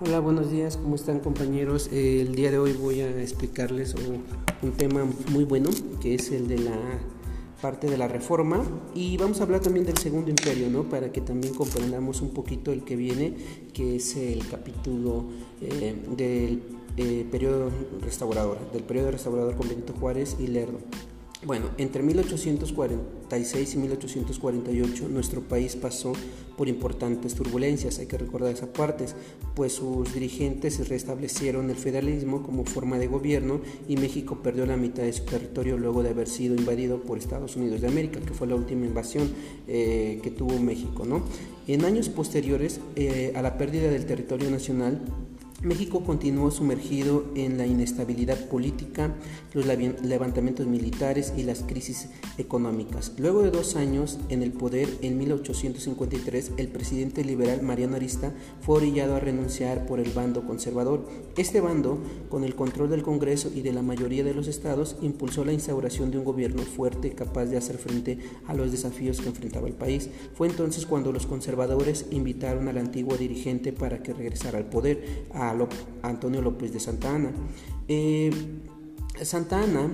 Hola, buenos días, ¿cómo están compañeros? Eh, el día de hoy voy a explicarles un tema muy bueno, que es el de la parte de la reforma y vamos a hablar también del segundo imperio, ¿no? Para que también comprendamos un poquito el que viene, que es el capítulo eh, del eh, periodo restaurador, del periodo restaurador con Benito Juárez y Lerdo. Bueno, entre 1846 y 1848 nuestro país pasó por importantes turbulencias, hay que recordar esas partes, pues sus dirigentes restablecieron el federalismo como forma de gobierno y México perdió la mitad de su territorio luego de haber sido invadido por Estados Unidos de América, que fue la última invasión eh, que tuvo México. ¿no? En años posteriores eh, a la pérdida del territorio nacional, México continuó sumergido en la inestabilidad política, los levantamientos militares y las crisis económicas. Luego de dos años en el poder, en 1853, el presidente liberal Mariano Arista fue orillado a renunciar por el bando conservador. Este bando, con el control del Congreso y de la mayoría de los estados, impulsó la instauración de un gobierno fuerte capaz de hacer frente a los desafíos que enfrentaba el país. Fue entonces cuando los conservadores invitaron al antiguo dirigente para que regresara al poder, Antonio López de Santa Ana. Eh, Santa Ana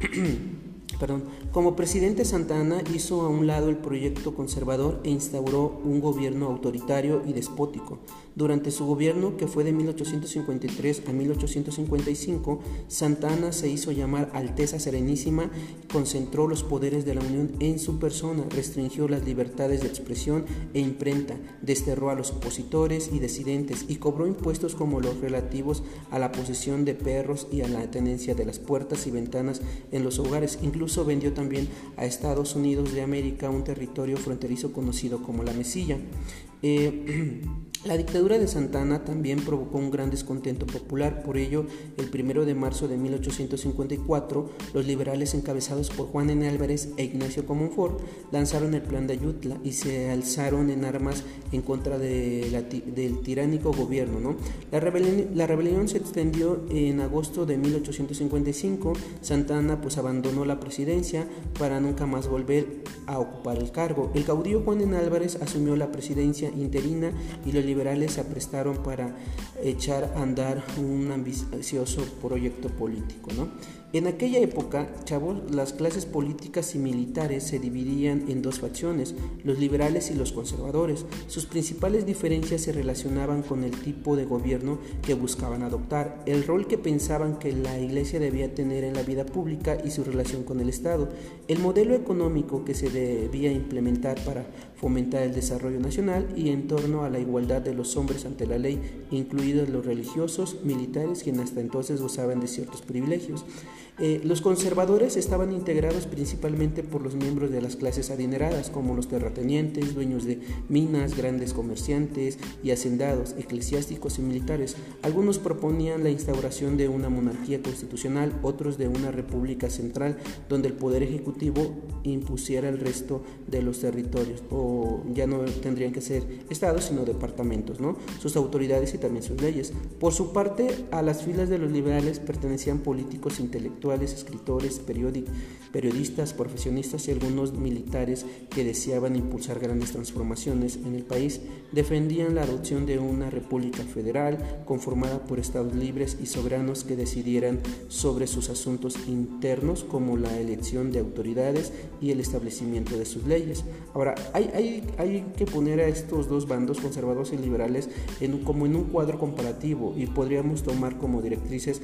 Perdón, como presidente Santana hizo a un lado el proyecto conservador e instauró un gobierno autoritario y despótico. Durante su gobierno, que fue de 1853 a 1855, Santana se hizo llamar Alteza Serenísima, concentró los poderes de la Unión en su persona, restringió las libertades de expresión e imprenta, desterró a los opositores y disidentes y cobró impuestos como los relativos a la posesión de perros y a la tenencia de las puertas y ventanas en los hogares, incluso vendió también a Estados Unidos de América un territorio fronterizo conocido como la Mesilla. Eh, La dictadura de Santana también provocó un gran descontento popular, por ello, el 1 de marzo de 1854, los liberales encabezados por Juan N. Álvarez e Ignacio Comonfort lanzaron el Plan de Ayutla y se alzaron en armas en contra de del tiránico gobierno. ¿no? La, rebelión, se extendió en agosto de 1855, Santana pues abandonó la presidencia para nunca más volver a ocupar el cargo. El caudillo Juan N. Álvarez asumió la presidencia interina y los liberales se prestaron para echar a andar un ambicioso proyecto político. ¿no? En aquella época, chavos, las clases políticas y militares se dividían en dos facciones, los liberales y los conservadores. Sus principales diferencias se relacionaban con el tipo de gobierno que buscaban adoptar, el rol que pensaban que la Iglesia debía tener en la vida pública y su relación con el Estado, el modelo económico que se debía implementar para fomentar el desarrollo nacional y en torno a la igualdad de los hombres ante la ley, incluidos los religiosos, militares, quienes hasta entonces gozaban de ciertos privilegios. Eh, los conservadores estaban integrados principalmente por los miembros de las clases adineradas, como los terratenientes, dueños de minas, grandes comerciantes y hacendados, eclesiásticos y militares. Algunos proponían la instauración de una monarquía constitucional, otros de una república central, donde el poder ejecutivo impusiera el resto de los territorios, o ya no tendrían que ser estados, sino departamentos, ¿no? sus autoridades y también sus leyes. Por su parte, a las filas de los liberales pertenecían políticos intelectuales escritores, periodistas, profesionistas y algunos militares que deseaban impulsar grandes transformaciones en el país, defendían la adopción de una república federal conformada por estados libres y soberanos que decidieran sobre sus asuntos internos como la elección de autoridades y el establecimiento de sus leyes. Ahora, hay, hay, hay que poner a estos dos bandos, conservadores y liberales, en, como en un cuadro comparativo y podríamos tomar como directrices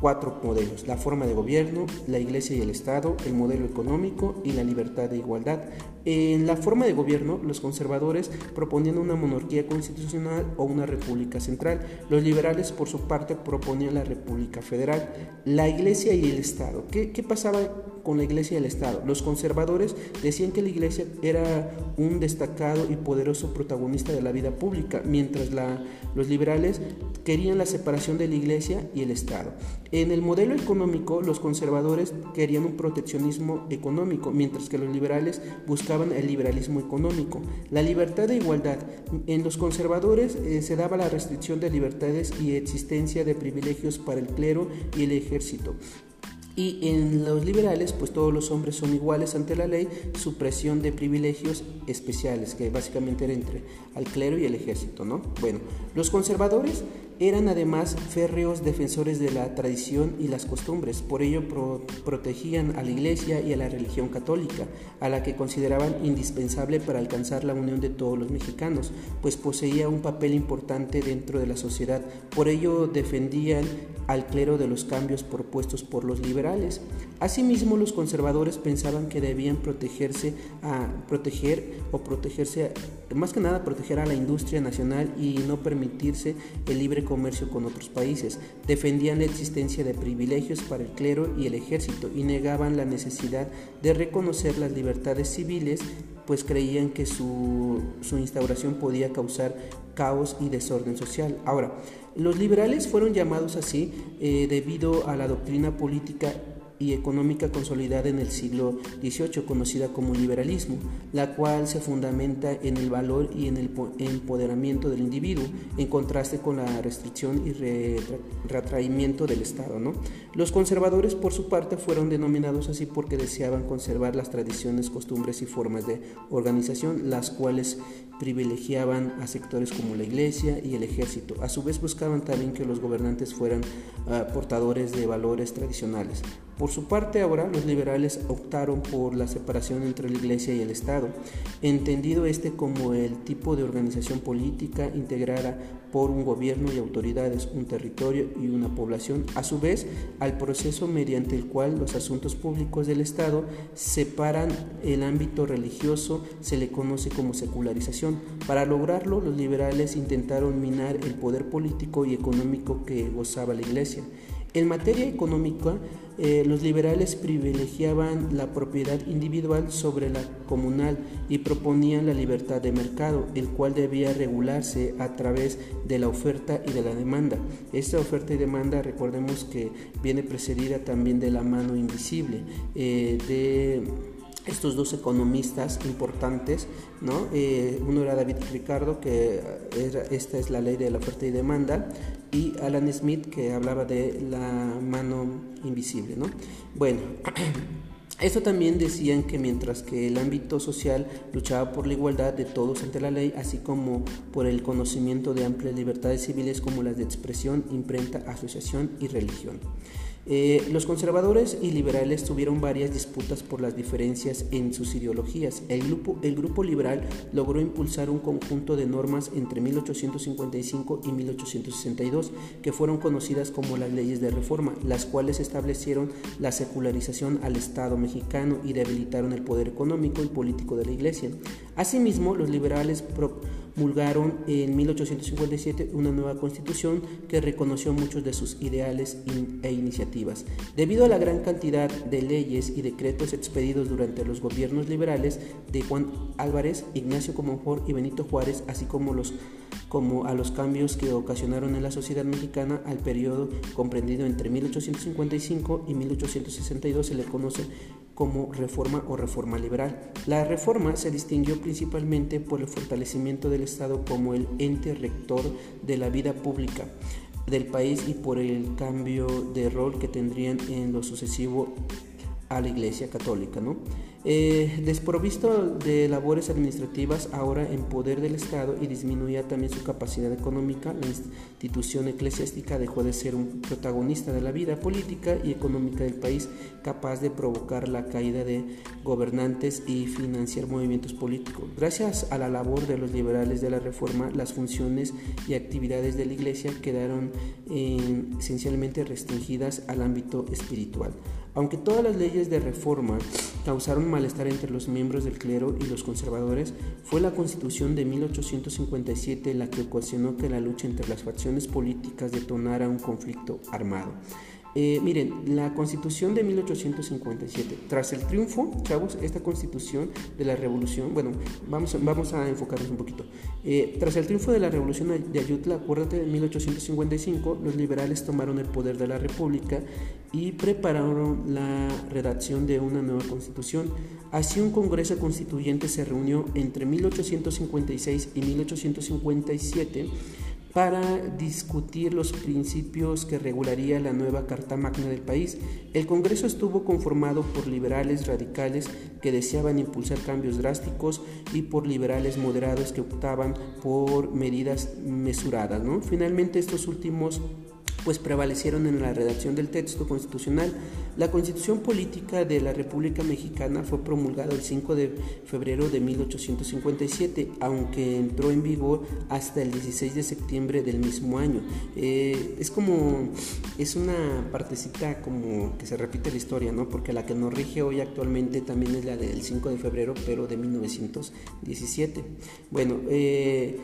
cuatro modelos, la forma de gobierno, la iglesia y el Estado, el modelo económico y la libertad de igualdad. En la forma de gobierno, los conservadores proponían una monarquía constitucional o una república central. Los liberales, por su parte, proponían la república federal. La iglesia y el Estado. ¿Qué, qué pasaba con la iglesia y el Estado? Los conservadores decían que la iglesia era un destacado y poderoso protagonista de la vida pública, mientras la, los liberales querían la separación de la iglesia y el Estado. En el modelo económico, los conservadores querían un proteccionismo económico, mientras que los liberales buscaban el liberalismo económico. La libertad de igualdad. En los conservadores eh, se daba la restricción de libertades y existencia de privilegios para el clero y el ejército. Y en los liberales, pues todos los hombres son iguales ante la ley, supresión de privilegios especiales, que básicamente era entre al clero y el ejército, ¿no? Bueno, los conservadores eran además férreos defensores de la tradición y las costumbres, por ello protegían a la Iglesia y a la religión católica, a la que consideraban indispensable para alcanzar la unión de todos los mexicanos, pues poseía un papel importante dentro de la sociedad. Por ello defendían al clero de los cambios propuestos por los liberales. Asimismo, los conservadores pensaban que debían protegerse a proteger o protegerse más que nada proteger a la industria nacional y no permitirse el libre comercio con otros países. Defendían la existencia de privilegios para el clero y el ejército y negaban la necesidad de reconocer las libertades civiles, pues creían que su, instauración podía causar caos y desorden social. Ahora, los liberales fueron llamados así eh, debido a la doctrina política y económica consolidada en el siglo XVIII, conocida como liberalismo, la cual se fundamenta en el valor y en el empoderamiento del individuo, en contraste con la restricción y retraimiento del Estado. ¿no? Los conservadores, por su parte, fueron denominados así porque deseaban conservar las tradiciones, costumbres y formas de organización, las cuales privilegiaban a sectores como la iglesia y el ejército. A su vez buscaban también que los gobernantes fueran ah, portadores de valores tradicionales. Por su parte, ahora los liberales optaron por la separación entre la Iglesia y el Estado, entendido este como el tipo de organización política integrada por un gobierno y autoridades, un territorio y una población, a su vez al proceso mediante el cual los asuntos públicos del Estado separan el ámbito religioso, se le conoce como secularización. Para lograrlo, los liberales intentaron minar el poder político y económico que gozaba la Iglesia. En materia económica, eh, los liberales privilegiaban la propiedad individual sobre la comunal y proponían la libertad de mercado, el cual debía regularse a través de la oferta y de la demanda. Esta oferta y demanda, recordemos que viene precedida también de la mano invisible, eh, de estos dos economistas importantes, ¿no? Eh, uno era David Ricardo, que era, esta es la ley de la oferta y demanda, y Alan Smith, que hablaba de la mano invisible. ¿no? Bueno, esto también decían que mientras que el ámbito social luchaba por la igualdad de todos ante la ley, así como por el conocimiento de amplias libertades civiles como las de expresión, imprenta, asociación y religión. Eh, los conservadores y liberales tuvieron varias disputas por las diferencias en sus ideologías. El grupo, el grupo liberal logró impulsar un conjunto de normas entre 1855 y 1862 que fueron conocidas como las leyes de reforma, las cuales establecieron la secularización al Estado mexicano y debilitaron el poder económico y político de la Iglesia. Asimismo, los liberales promulgaron en 1857 una nueva constitución que reconoció muchos de sus ideales e iniciativas. Debido a la gran cantidad de leyes y decretos expedidos durante los gobiernos liberales de Juan Álvarez, Ignacio Comonfort y Benito Juárez, así como a los cambios que ocasionaron en la sociedad mexicana al periodo comprendido entre 1855 y 1862 se le conoce como reforma o reforma liberal. La reforma se distinguió principalmente por el fortalecimiento del Estado como el ente rector de la vida pública del país y por el cambio de rol que tendrían en lo sucesivo a la Iglesia Católica. ¿no? Eh, desprovisto de labores administrativas ahora en poder del Estado y disminuía también su capacidad económica, la institución eclesiástica dejó de ser un protagonista de la vida política y económica del país, capaz de provocar la caída de gobernantes y financiar movimientos políticos. Gracias a la labor de los liberales de la Reforma, las funciones y actividades de la Iglesia quedaron eh, esencialmente restringidas al ámbito espiritual. Aunque todas las leyes de reforma causaron malestar entre los miembros del clero y los conservadores, fue la Constitución de 1857 la que ocasionó que la lucha entre las facciones políticas detonara un conflicto armado. Eh, miren, la constitución de 1857, tras el triunfo, chavos, esta constitución de la revolución, bueno, vamos, vamos a enfocarnos un poquito. Eh, tras el triunfo de la revolución de Ayutla, acuérdate, de 1855, los liberales tomaron el poder de la república y prepararon la redacción de una nueva constitución. Así un congreso constituyente se reunió entre 1856 y 1857 para discutir los principios que regularía la nueva Carta Magna del país. El Congreso estuvo conformado por liberales radicales que deseaban impulsar cambios drásticos y por liberales moderados que optaban por medidas mesuradas. Finalmente estos últimos pues prevalecieron en la redacción del texto constitucional. La constitución política de la República Mexicana fue promulgada el 5 de febrero de 1857, aunque entró en vigor hasta el 16 de septiembre del mismo año. Eh, es como, es una partecita como que se repite la historia, ¿no? Porque la que nos rige hoy actualmente también es la del 5 de febrero, pero de 1917. Bueno, eh,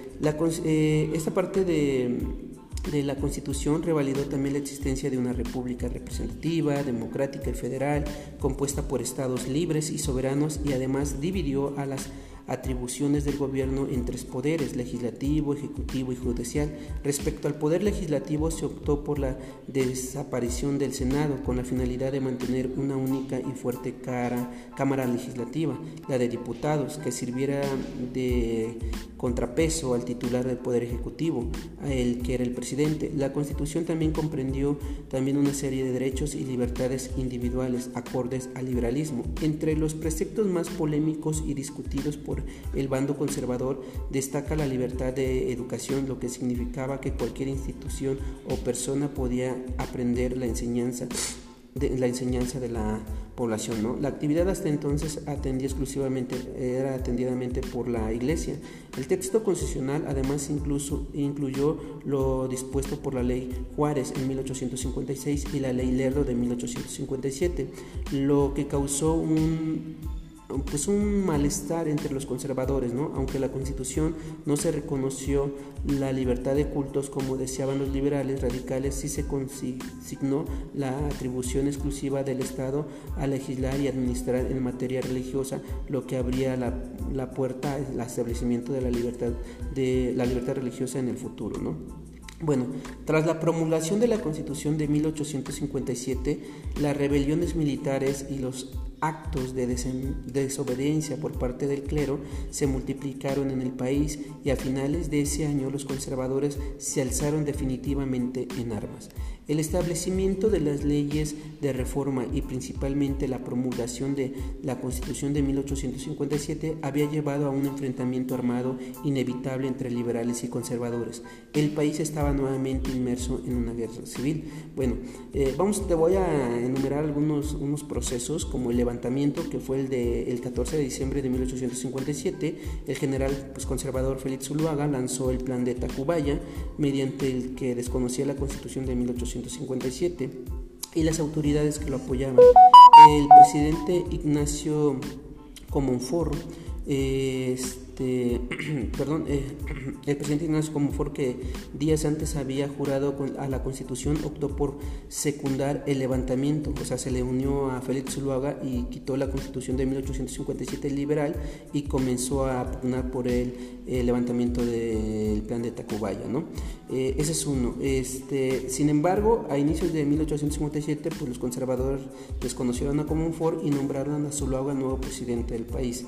eh, esta parte de la Constitución revalidó también la existencia de una república representativa, democrática y federal, compuesta por estados libres y soberanos y además dividió a las atribuciones del gobierno en tres poderes, legislativo, ejecutivo y judicial. Respecto al poder legislativo se optó por la desaparición del Senado con la finalidad de mantener una única y fuerte cara, Cámara Legislativa, la de diputados, que sirviera de contrapeso al titular del Poder Ejecutivo, el que era el presidente. La Constitución también comprendió también una serie de derechos y libertades individuales acordes al liberalismo. Entre los preceptos más polémicos y discutidos por el bando conservador destaca la libertad de educación, lo que significaba que cualquier institución o persona podía aprender la enseñanza de la enseñanza de la población. ¿no? La actividad hasta entonces atendía exclusivamente, era atendidamente por la iglesia. El texto constitucional además incluso incluyó lo dispuesto por la ley Juárez en 1856 y la ley Lerdo de 1857, lo que causó un pues un malestar entre los conservadores, ¿no? Aunque la Constitución no se reconoció la libertad de cultos como deseaban los liberales radicales, sí se consignó la atribución exclusiva del Estado a legislar y administrar en materia religiosa, lo que abría la, la puerta al establecimiento de la libertad de la libertad religiosa en el futuro, ¿no? Bueno, tras la promulgación de la Constitución de 1857, las rebeliones militares y los actos de desobediencia por parte del clero se multiplicaron en el país y a finales de ese año los conservadores se alzaron definitivamente en armas. El establecimiento de las leyes de reforma y principalmente la promulgación de la Constitución de 1857 había llevado a un enfrentamiento armado inevitable entre liberales y conservadores. El país estaba nuevamente inmerso en una guerra civil. Bueno, eh, vamos, te voy a enumerar algunos unos procesos como el levantamiento que fue el del 14 de diciembre de 1857. El general pues, conservador Félix Zuluaga lanzó el plan de Tacubaya mediante el que desconocía la Constitución de 1857 y las autoridades que lo apoyaban. El presidente Ignacio Comonfort este, perdón, eh, el presidente Ignacio Comonfort que días antes había jurado a la Constitución optó por secundar el levantamiento, o sea, se le unió a Félix Zuluaga y quitó la Constitución de 1857 liberal y comenzó a pugnar por el, levantamiento del plan de Tacubaya, ¿no? Eh, ese es uno. Este, sin embargo, a inicios de 1857, pues los conservadores desconocieron a Comonfort y nombraron a Zuluaga nuevo presidente del país.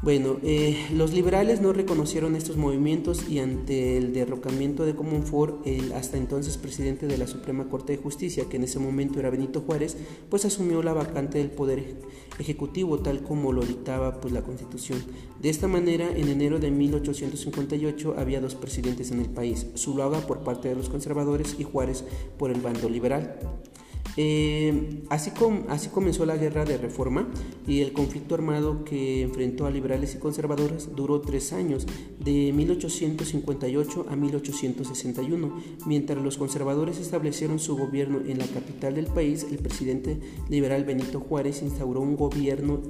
Bueno, eh, los liberales no reconocieron estos movimientos y ante el derrocamiento de Comonfort, el hasta entonces presidente de la Suprema Corte de Justicia, que en ese momento era Benito Juárez, pues asumió la vacante del poder ejecutivo tal como lo dictaba pues, la Constitución. De esta manera, en enero de 1858 había dos presidentes en el país, Zuluaga por parte de los conservadores y Juárez por el bando liberal. Eh, así, así comenzó la guerra de reforma y el conflicto armado que enfrentó a liberales y conservadores duró tres años, de 1858 a 1861. Mientras los conservadores establecieron su gobierno en la capital del país, el presidente liberal Benito Juárez instauró un gobierno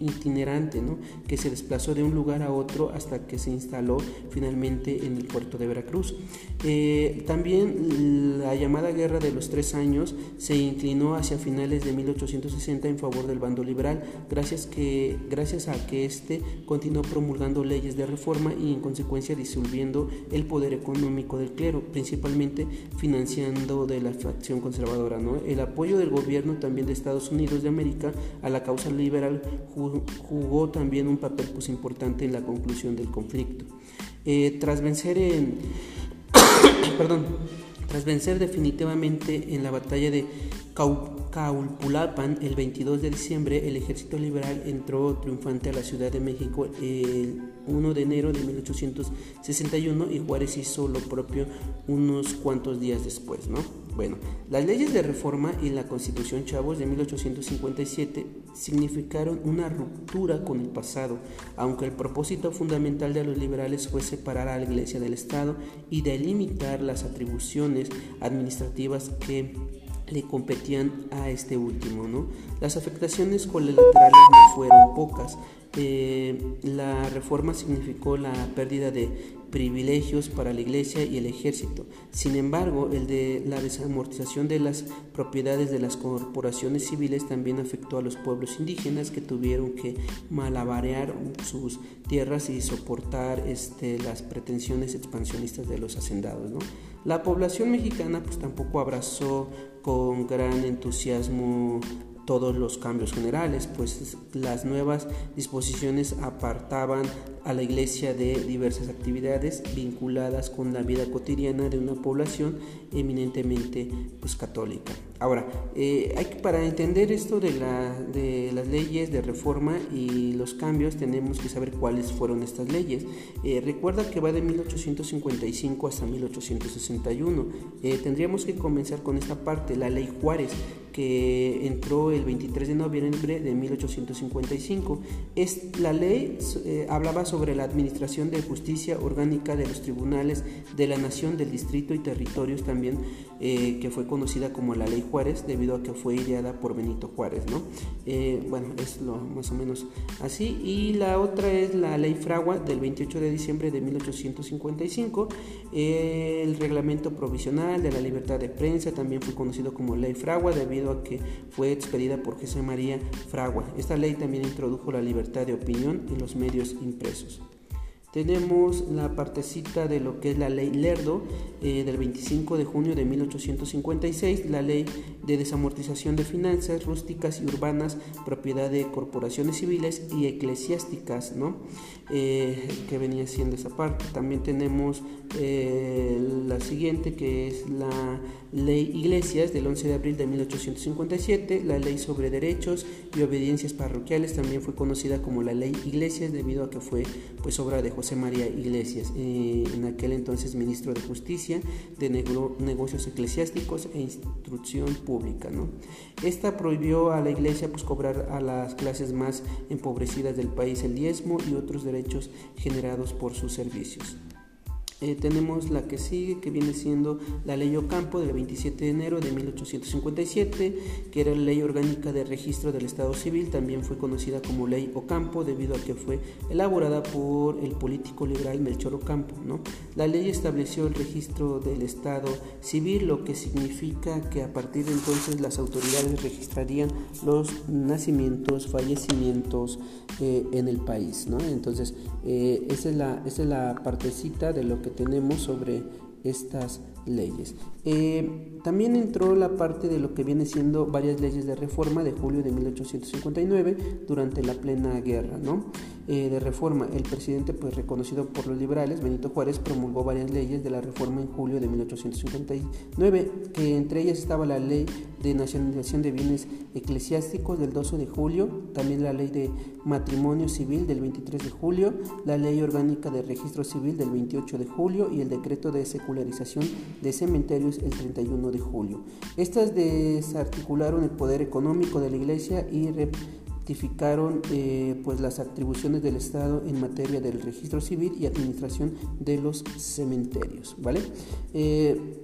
itinerante ¿no? que se desplazó de un lugar a otro hasta que se instaló finalmente en el puerto de Veracruz. Eh, también la llamada guerra de los tres años se inclinó hacia finales de 1860 en favor del bando liberal, gracias, que, gracias a que éste continuó promulgando leyes de reforma y en consecuencia disolviendo el poder económico del clero, principalmente financiando de la facción conservadora. ¿no? El apoyo del gobierno también de Estados Unidos de América a la causa liberal jugó también un papel pues, importante en la conclusión del conflicto. Eh, tras vencer en perdón, tras vencer definitivamente en la batalla de Caulpulapan el 22 de diciembre, el ejército liberal entró triunfante a la Ciudad de México el 1 de enero de 1861 y Juárez hizo lo propio unos cuantos días después, ¿no? Bueno, las leyes de reforma y la Constitución Chavos de 1857 significaron una ruptura con el pasado, aunque el propósito fundamental de los liberales fue separar a la Iglesia del Estado y delimitar las atribuciones administrativas que le competían a este último. ¿no? Las afectaciones colaterales no fueron pocas. Eh, la reforma significó la pérdida de privilegios para la iglesia y el ejército. Sin embargo, el de la desamortización de las propiedades de las corporaciones civiles también afectó a los pueblos indígenas que tuvieron que malabarear sus tierras y soportar este, las pretensiones expansionistas de los hacendados. La población mexicana pues tampoco abrazó con gran entusiasmo todos los cambios generales, pues las nuevas disposiciones apartaban a la iglesia de diversas actividades vinculadas con la vida cotidiana de una población eminentemente pues, católica. Ahora, eh, hay que, para entender esto de, la, de, las leyes de reforma y los cambios, tenemos que saber cuáles fueron estas leyes. Eh, recuerda que va de 1855 hasta 1861. Eh, tendríamos que comenzar con esta parte, la ley Juárez, que entró el 23 de noviembre de 1855. Es, la ley hablaba sobre la administración de justicia orgánica de los tribunales de la nación, del distrito y territorios también, que fue conocida como la ley Juárez debido a que fue ideada por Benito Juárez, ¿no? Eh, bueno, es lo más o menos así. Y la otra es la ley Fragua del 28 de diciembre de 1855, el reglamento provisional de la libertad de prensa también fue conocido como ley Fragua debido a que fue expedida por José María Fragua. Esta ley también introdujo la libertad de opinión en los medios impresos. Tenemos la partecita de lo que es la ley Lerdo eh, del 25 de junio de 1856, la ley de desamortización de finanzas rústicas y urbanas, propiedad de corporaciones civiles y eclesiásticas, ¿no? Eh, que venía siendo esa parte. También tenemos eh, la siguiente que es la ley Iglesias del 11 de abril de 1857, la ley sobre derechos y obediencias parroquiales también fue conocida como la ley Iglesias debido a que fue pues obra de José María Iglesias, eh, en aquel entonces ministro de Justicia, de Negocios Eclesiásticos e Instrucción Pública. ¿no? Esta prohibió a la Iglesia pues, cobrar a las clases más empobrecidas del país el diezmo y otros derechos generados por sus servicios. Eh, tenemos la que sigue, que viene siendo la Ley Ocampo del 27 de enero de 1857, que era la Ley Orgánica de Registro del Estado Civil, también fue conocida como Ley Ocampo debido a que fue elaborada por el político liberal Melchor Ocampo. ¿no? La ley estableció el registro del Estado Civil, lo que significa que a partir de entonces las autoridades registrarían los nacimientos, fallecimientos eh, en el país. ¿no? Entonces, eh, esa, es la, esa es la partecita de lo que tenemos sobre estas leyes. Eh, también entró la parte de lo que viene siendo varias leyes de reforma de julio de 1859 durante la plena guerra ¿no? Eh, de reforma. El presidente, pues reconocido por los liberales, Benito Juárez, promulgó varias leyes de la reforma en julio de 1859, que entre ellas estaba la ley de nacionalización de bienes eclesiásticos del 12 de julio, también la ley de matrimonio civil del 23 de julio, la ley orgánica de registro civil del 28 de julio y el decreto de secularización de cementerios el 31 de julio. Estas desarticularon el poder económico de la Iglesia y rectificaron eh, pues las atribuciones del Estado en materia del registro civil y administración de los cementerios. ¿vale? Eh,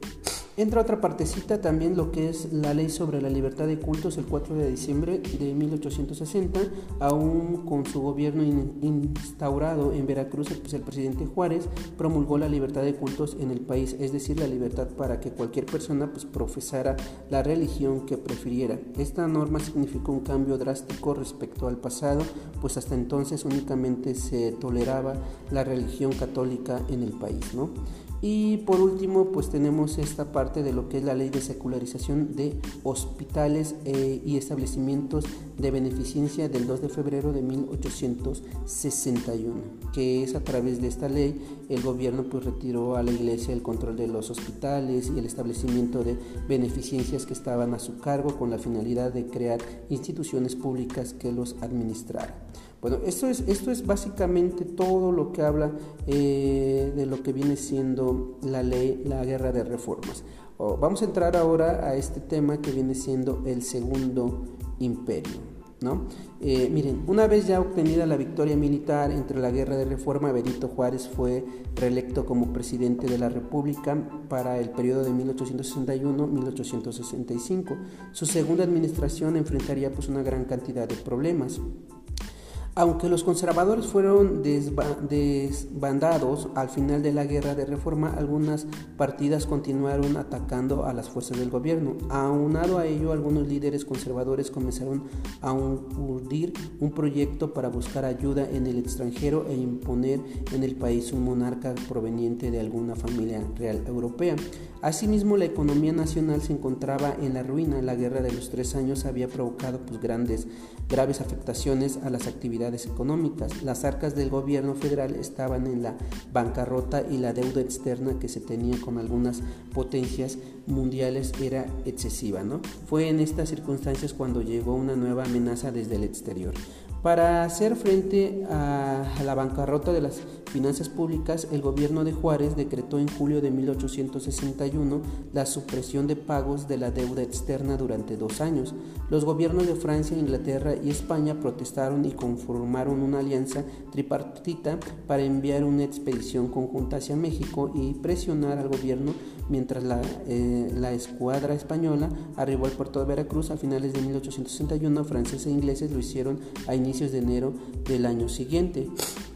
Entra otra partecita también lo que es la ley sobre la libertad de cultos el 4 de diciembre de 1860, aún con su gobierno instaurado en Veracruz, pues el presidente Juárez promulgó la libertad de cultos en el país, es decir, la libertad para que cualquier persona pues profesara la religión que prefiriera. Esta norma significó un cambio drástico respecto al pasado, pues hasta entonces únicamente se toleraba la religión católica en el país, ¿no? Y por último, pues tenemos esta parte de lo que es la ley de secularización de hospitales eh, y establecimientos de beneficencia del 2 de febrero de 1861, que es a través de esta ley el gobierno pues retiró a la iglesia el control de los hospitales y el establecimiento de beneficencias que estaban a su cargo con la finalidad de crear instituciones públicas que los administraran. Bueno, esto es, esto es básicamente todo lo que habla eh, de lo que viene siendo la ley, la guerra de reformas. vamos a entrar ahora a este tema que viene siendo el segundo imperio. ¿no? Eh, miren, una vez ya obtenida la victoria militar entre la guerra de reforma, Benito Juárez fue reelecto como presidente de la República para el periodo de 1861-1865. Su segunda administración enfrentaría pues una gran cantidad de problemas. Aunque los conservadores fueron desbandados al final de la guerra de reforma, algunas partidas continuaron atacando a las fuerzas del gobierno. Aunado a ello, algunos líderes conservadores comenzaron a urdir un proyecto para buscar ayuda en el extranjero e imponer en el país un monarca proveniente de alguna familia real europea. Asimismo, la economía nacional se encontraba en la ruina. La guerra de los tres años había provocado pues, grandes, graves afectaciones a las actividades económicas. Las arcas del gobierno federal estaban en la bancarrota y la deuda externa que se tenía con algunas potencias mundiales era excesiva. ¿no? Fue en estas circunstancias cuando llegó una nueva amenaza desde el exterior. Para hacer frente a la bancarrota de las finanzas públicas, el gobierno de Juárez decretó en julio de 1861 la supresión de pagos de la deuda externa durante dos años. Los gobiernos de Francia, Inglaterra y España protestaron y conformaron una alianza tripartita para enviar una expedición conjunta hacia México y presionar al gobierno mientras la, eh, la escuadra española arribó al puerto de Veracruz a finales de 1861. Franceses e ingleses lo hicieron a inicios de enero del año siguiente.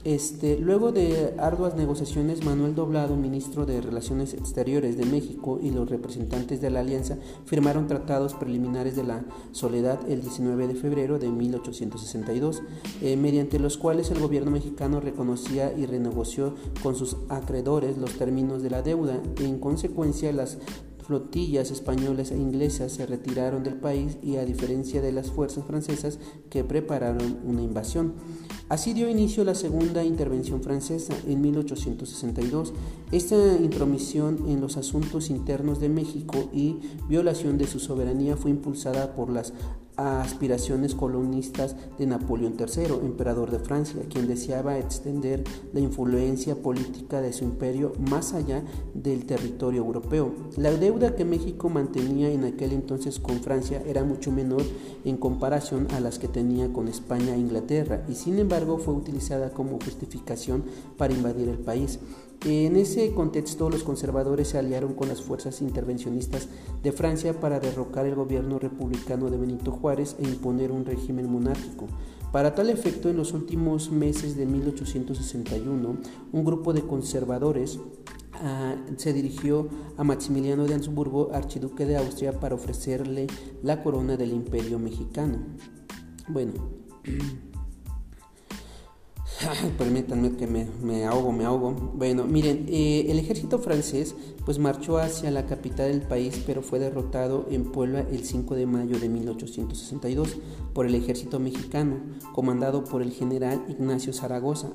Este, luego de arduas negociaciones, Manuel Doblado, ministro de Relaciones Exteriores de México, y los representantes de la alianza firmaron tratados preliminares de la Soledad el 19 de febrero de 1862, eh, mediante los cuales el gobierno mexicano reconocía y renegoció con sus acreedores los términos de la deuda. En consecuencia, las flotillas españolas e inglesas se retiraron del país y a diferencia de las fuerzas francesas que prepararon una invasión. Así dio inicio la segunda intervención francesa en 1862. Esta intromisión en los asuntos internos de México y violación de su soberanía fue impulsada por las aspiraciones colonistas de Napoleón III, emperador de Francia, quien deseaba extender la influencia política de su imperio más allá del territorio europeo. La deuda que México mantenía en aquel entonces con Francia era mucho menor en comparación a las que tenía con España e Inglaterra y sin embargo fue utilizada como justificación para invadir el país. En ese contexto, los conservadores se aliaron con las fuerzas intervencionistas de Francia para derrocar el gobierno republicano de Benito Juárez e imponer un régimen monárquico. Para tal efecto, en los últimos meses de 1861, un grupo de conservadores ah, se dirigió a Maximiliano de Habsburgo, archiduque de Austria, para ofrecerle la corona del imperio mexicano. Bueno. Permítanme que me, ahogo, me ahogo. Bueno, miren, eh, el ejército francés pues marchó hacia la capital del país, pero fue derrotado en Puebla el 5 de mayo de 1862 por el ejército mexicano, comandado por el general Ignacio Zaragoza.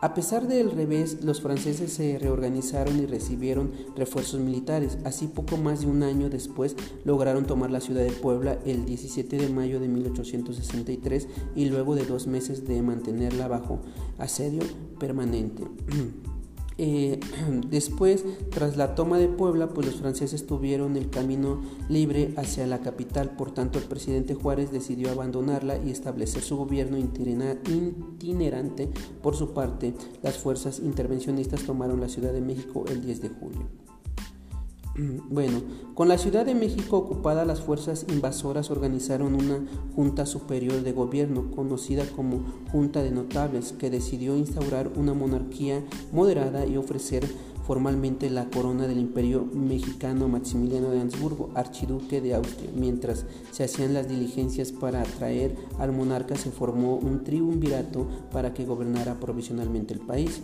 A pesar del revés, los franceses se reorganizaron y recibieron refuerzos militares. Así poco más de un año después lograron tomar la ciudad de Puebla el 17 de mayo de 1863 y luego de dos meses de mantenerla bajo asedio permanente. Eh, después, tras la toma de Puebla, pues los franceses tuvieron el camino libre hacia la capital, por tanto el presidente Juárez decidió abandonarla y establecer su gobierno itinerante. Por su parte, las fuerzas intervencionistas tomaron la Ciudad de México el 10 de julio. Bueno, con la Ciudad de México ocupada, las fuerzas invasoras organizaron una Junta Superior de Gobierno, conocida como Junta de Notables, que decidió instaurar una monarquía moderada y ofrecer formalmente la corona del imperio mexicano Maximiliano de Habsburgo, archiduque de Austria. Mientras se hacían las diligencias para atraer al monarca, se formó un triunvirato para que gobernara provisionalmente el país.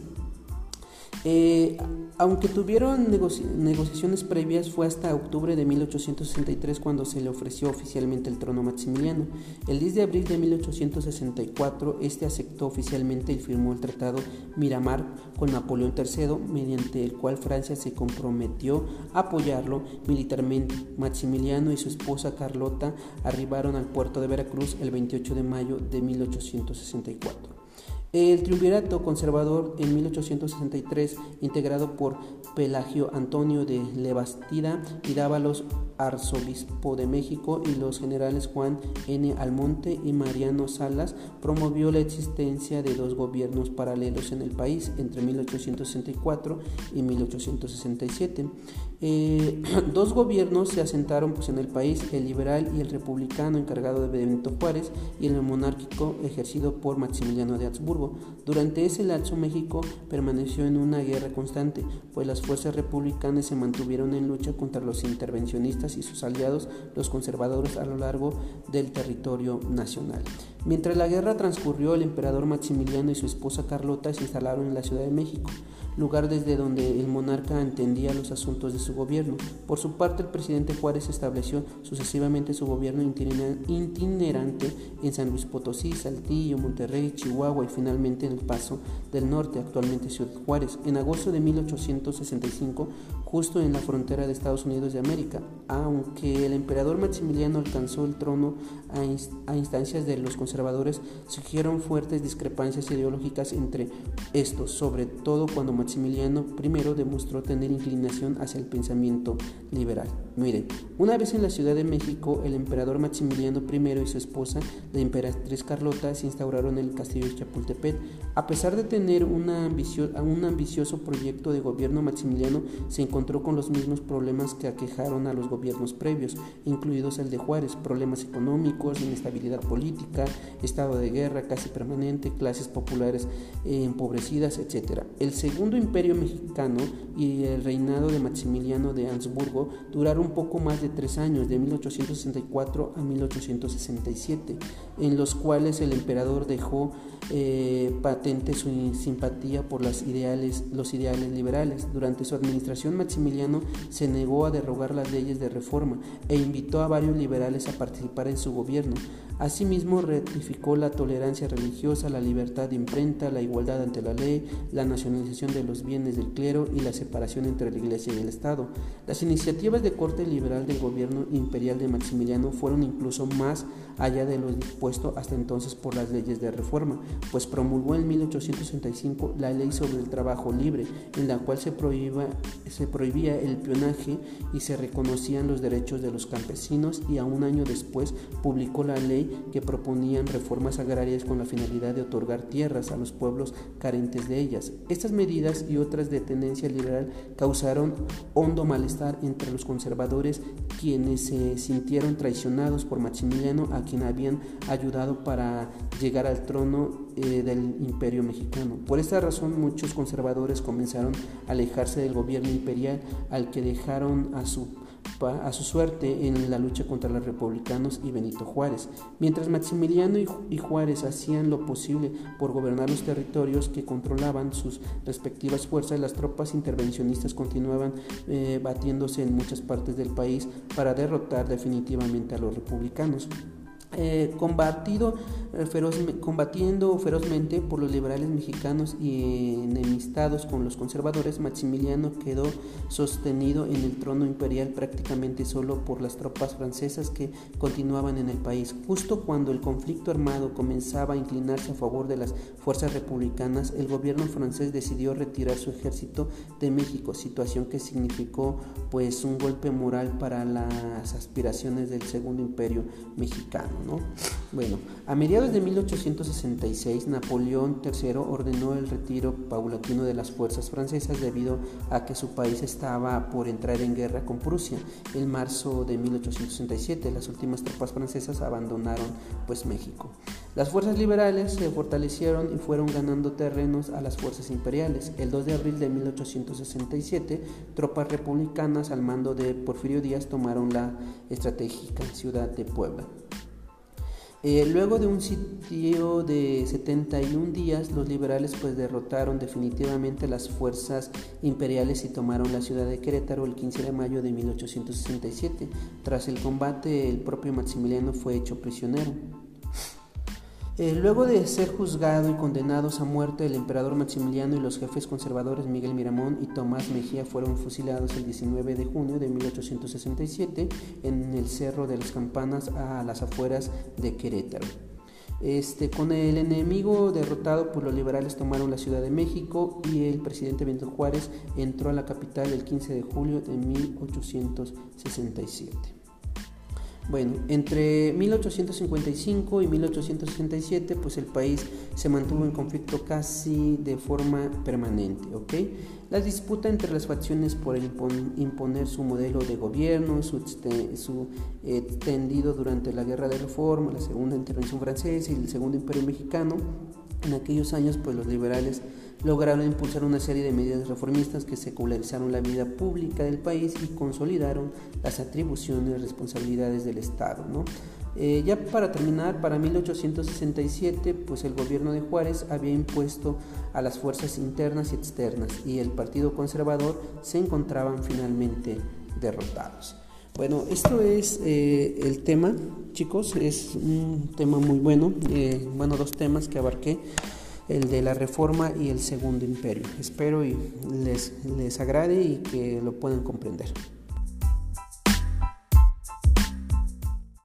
Eh, aunque tuvieron negociaciones previas, fue hasta octubre de 1863 cuando se le ofreció oficialmente el trono a Maximiliano. El 10 de abril de 1864, este aceptó oficialmente y firmó el Tratado Miramar con Napoleón III, mediante el cual Francia se comprometió a apoyarlo militarmente. Maximiliano y su esposa Carlota arribaron al puerto de Veracruz el 28 de mayo de 1864. El triunvirato conservador en 1863, integrado por Pelagio Antonio de Lebastida y Dávalos, arzobispo de México, y los generales Juan N. Almonte y Mariano Salas, promovió la existencia de dos gobiernos paralelos en el país entre 1864 y 1867. Eh, dos gobiernos se asentaron pues, en el país, el liberal y el republicano encargado de Benito Juárez y el monárquico ejercido por Maximiliano de Habsburgo. Durante ese lapso México permaneció en una guerra constante, pues las fuerzas republicanas se mantuvieron en lucha contra los intervencionistas y sus aliados, los conservadores, a lo largo del territorio nacional. Mientras la guerra transcurrió, el emperador Maximiliano y su esposa Carlota se instalaron en la Ciudad de México lugar desde donde el monarca entendía los asuntos de su gobierno. Por su parte, el presidente Juárez estableció sucesivamente su gobierno itinerante en San Luis Potosí, Saltillo, Monterrey, Chihuahua y finalmente en el Paso del Norte, actualmente Ciudad Juárez. En agosto de 1865, justo en la frontera de Estados Unidos de América, aunque el emperador Maximiliano alcanzó el trono a, instancias de los conservadores, surgieron fuertes discrepancias ideológicas entre estos, sobre todo cuando Maximiliano I demostró tener inclinación hacia el pensamiento liberal. Miren, una vez en la Ciudad de México, el emperador Maximiliano I y su esposa, la emperatriz Carlota, se instauraron en el castillo de Chapultepec. A pesar de tener un ambicioso proyecto de gobierno, Maximiliano se encontró con los mismos problemas que aquejaron a los gobiernos previos, incluidos el de Juárez, problemas económicos, inestabilidad política, estado de guerra casi permanente, clases populares eh, empobrecidas, etc. El segundo imperio mexicano y el reinado de Maximiliano de Habsburgo duraron poco más de tres años, de 1864 a 1867, en los cuales el emperador dejó eh, patente su simpatía por las ideales, los ideales liberales. Durante su administración, Maximiliano se negó a derogar las leyes de reforma e invitó a varios liberales a participar en su gobierno. Asimismo, ratificó la tolerancia religiosa, la libertad de imprenta, la igualdad ante la ley, la nacionalización de los bienes del clero y la separación entre la Iglesia y el Estado. Las iniciativas de corte liberal del gobierno imperial de Maximiliano fueron incluso más allá de lo dispuesto hasta entonces por las leyes de reforma, pues promulgó en 1865 la ley sobre el trabajo libre, en la cual se, se prohibía el pionaje y se reconocían los derechos de los campesinos y a un año después publicó la ley que proponían reformas agrarias con la finalidad de otorgar tierras a los pueblos carentes de ellas. Estas medidas y otras de tendencia liberal causaron hondo malestar entre los conservadores quienes se sintieron traicionados por Maximiliano a quien habían ayudado para llegar al trono eh, del imperio mexicano. Por esta razón muchos conservadores comenzaron a alejarse del gobierno imperial al que dejaron a su a su suerte en la lucha contra los republicanos y Benito Juárez, mientras Maximiliano y Juárez hacían lo posible por gobernar los territorios que controlaban sus respectivas fuerzas, las tropas intervencionistas continuaban eh, batiéndose en muchas partes del país para derrotar definitivamente a los republicanos. Eh, combatido, eh, combatiendo ferozmente por los liberales mexicanos y enemistados con los conservadores, Maximiliano quedó sostenido en el trono imperial prácticamente solo por las tropas francesas que continuaban en el país. Justo cuando el conflicto armado comenzaba a inclinarse a favor de las fuerzas republicanas, el gobierno francés decidió retirar su ejército de México, situación que significó pues un golpe moral para las aspiraciones del segundo imperio mexicano. Bueno, a mediados de 1866 Napoleón III ordenó el retiro paulatino de las fuerzas francesas debido a que su país estaba por entrar en guerra con Prusia. En marzo de 1867 las últimas tropas francesas abandonaron pues México. Las fuerzas liberales se fortalecieron y fueron ganando terrenos a las fuerzas imperiales. El 2 de abril de 1867, tropas republicanas al mando de Porfirio Díaz tomaron la estratégica ciudad de Puebla. Eh, luego de un sitio de 71 días, los liberales pues derrotaron definitivamente las fuerzas imperiales y tomaron la ciudad de Querétaro el 15 de mayo de 1867. Tras el combate, el propio Maximiliano fue hecho prisionero. Eh, luego de ser juzgado y condenados a muerte, el emperador Maximiliano y los jefes conservadores Miguel Miramón y Tomás Mejía fueron fusilados el 19 de junio de 1867 en el Cerro de las Campanas a las afueras de Querétaro. Este, con el enemigo derrotado, pues los liberales tomaron la Ciudad de México y el presidente Benito Juárez entró a la capital el 15 de julio de 1867. Bueno, entre 1855 y 1867, pues el país se mantuvo en conflicto casi de forma permanente, ¿ok? La disputa entre las facciones por imponer su modelo de gobierno, su, su extendido durante la Guerra de Reforma, la Segunda Intervención Francesa y el Segundo Imperio Mexicano, en aquellos años, pues los liberales lograron impulsar una serie de medidas reformistas que secularizaron la vida pública del país y consolidaron las atribuciones y responsabilidades del Estado. Eh, ya para terminar, para 1867, pues el gobierno de Juárez había impuesto a las fuerzas internas y externas y el Partido Conservador se encontraban finalmente derrotados. Bueno, esto es eh, el tema, chicos, es un tema muy bueno, eh, bueno, dos temas que abarqué el de la reforma y el segundo imperio. Espero y les, les agrade y que lo puedan comprender.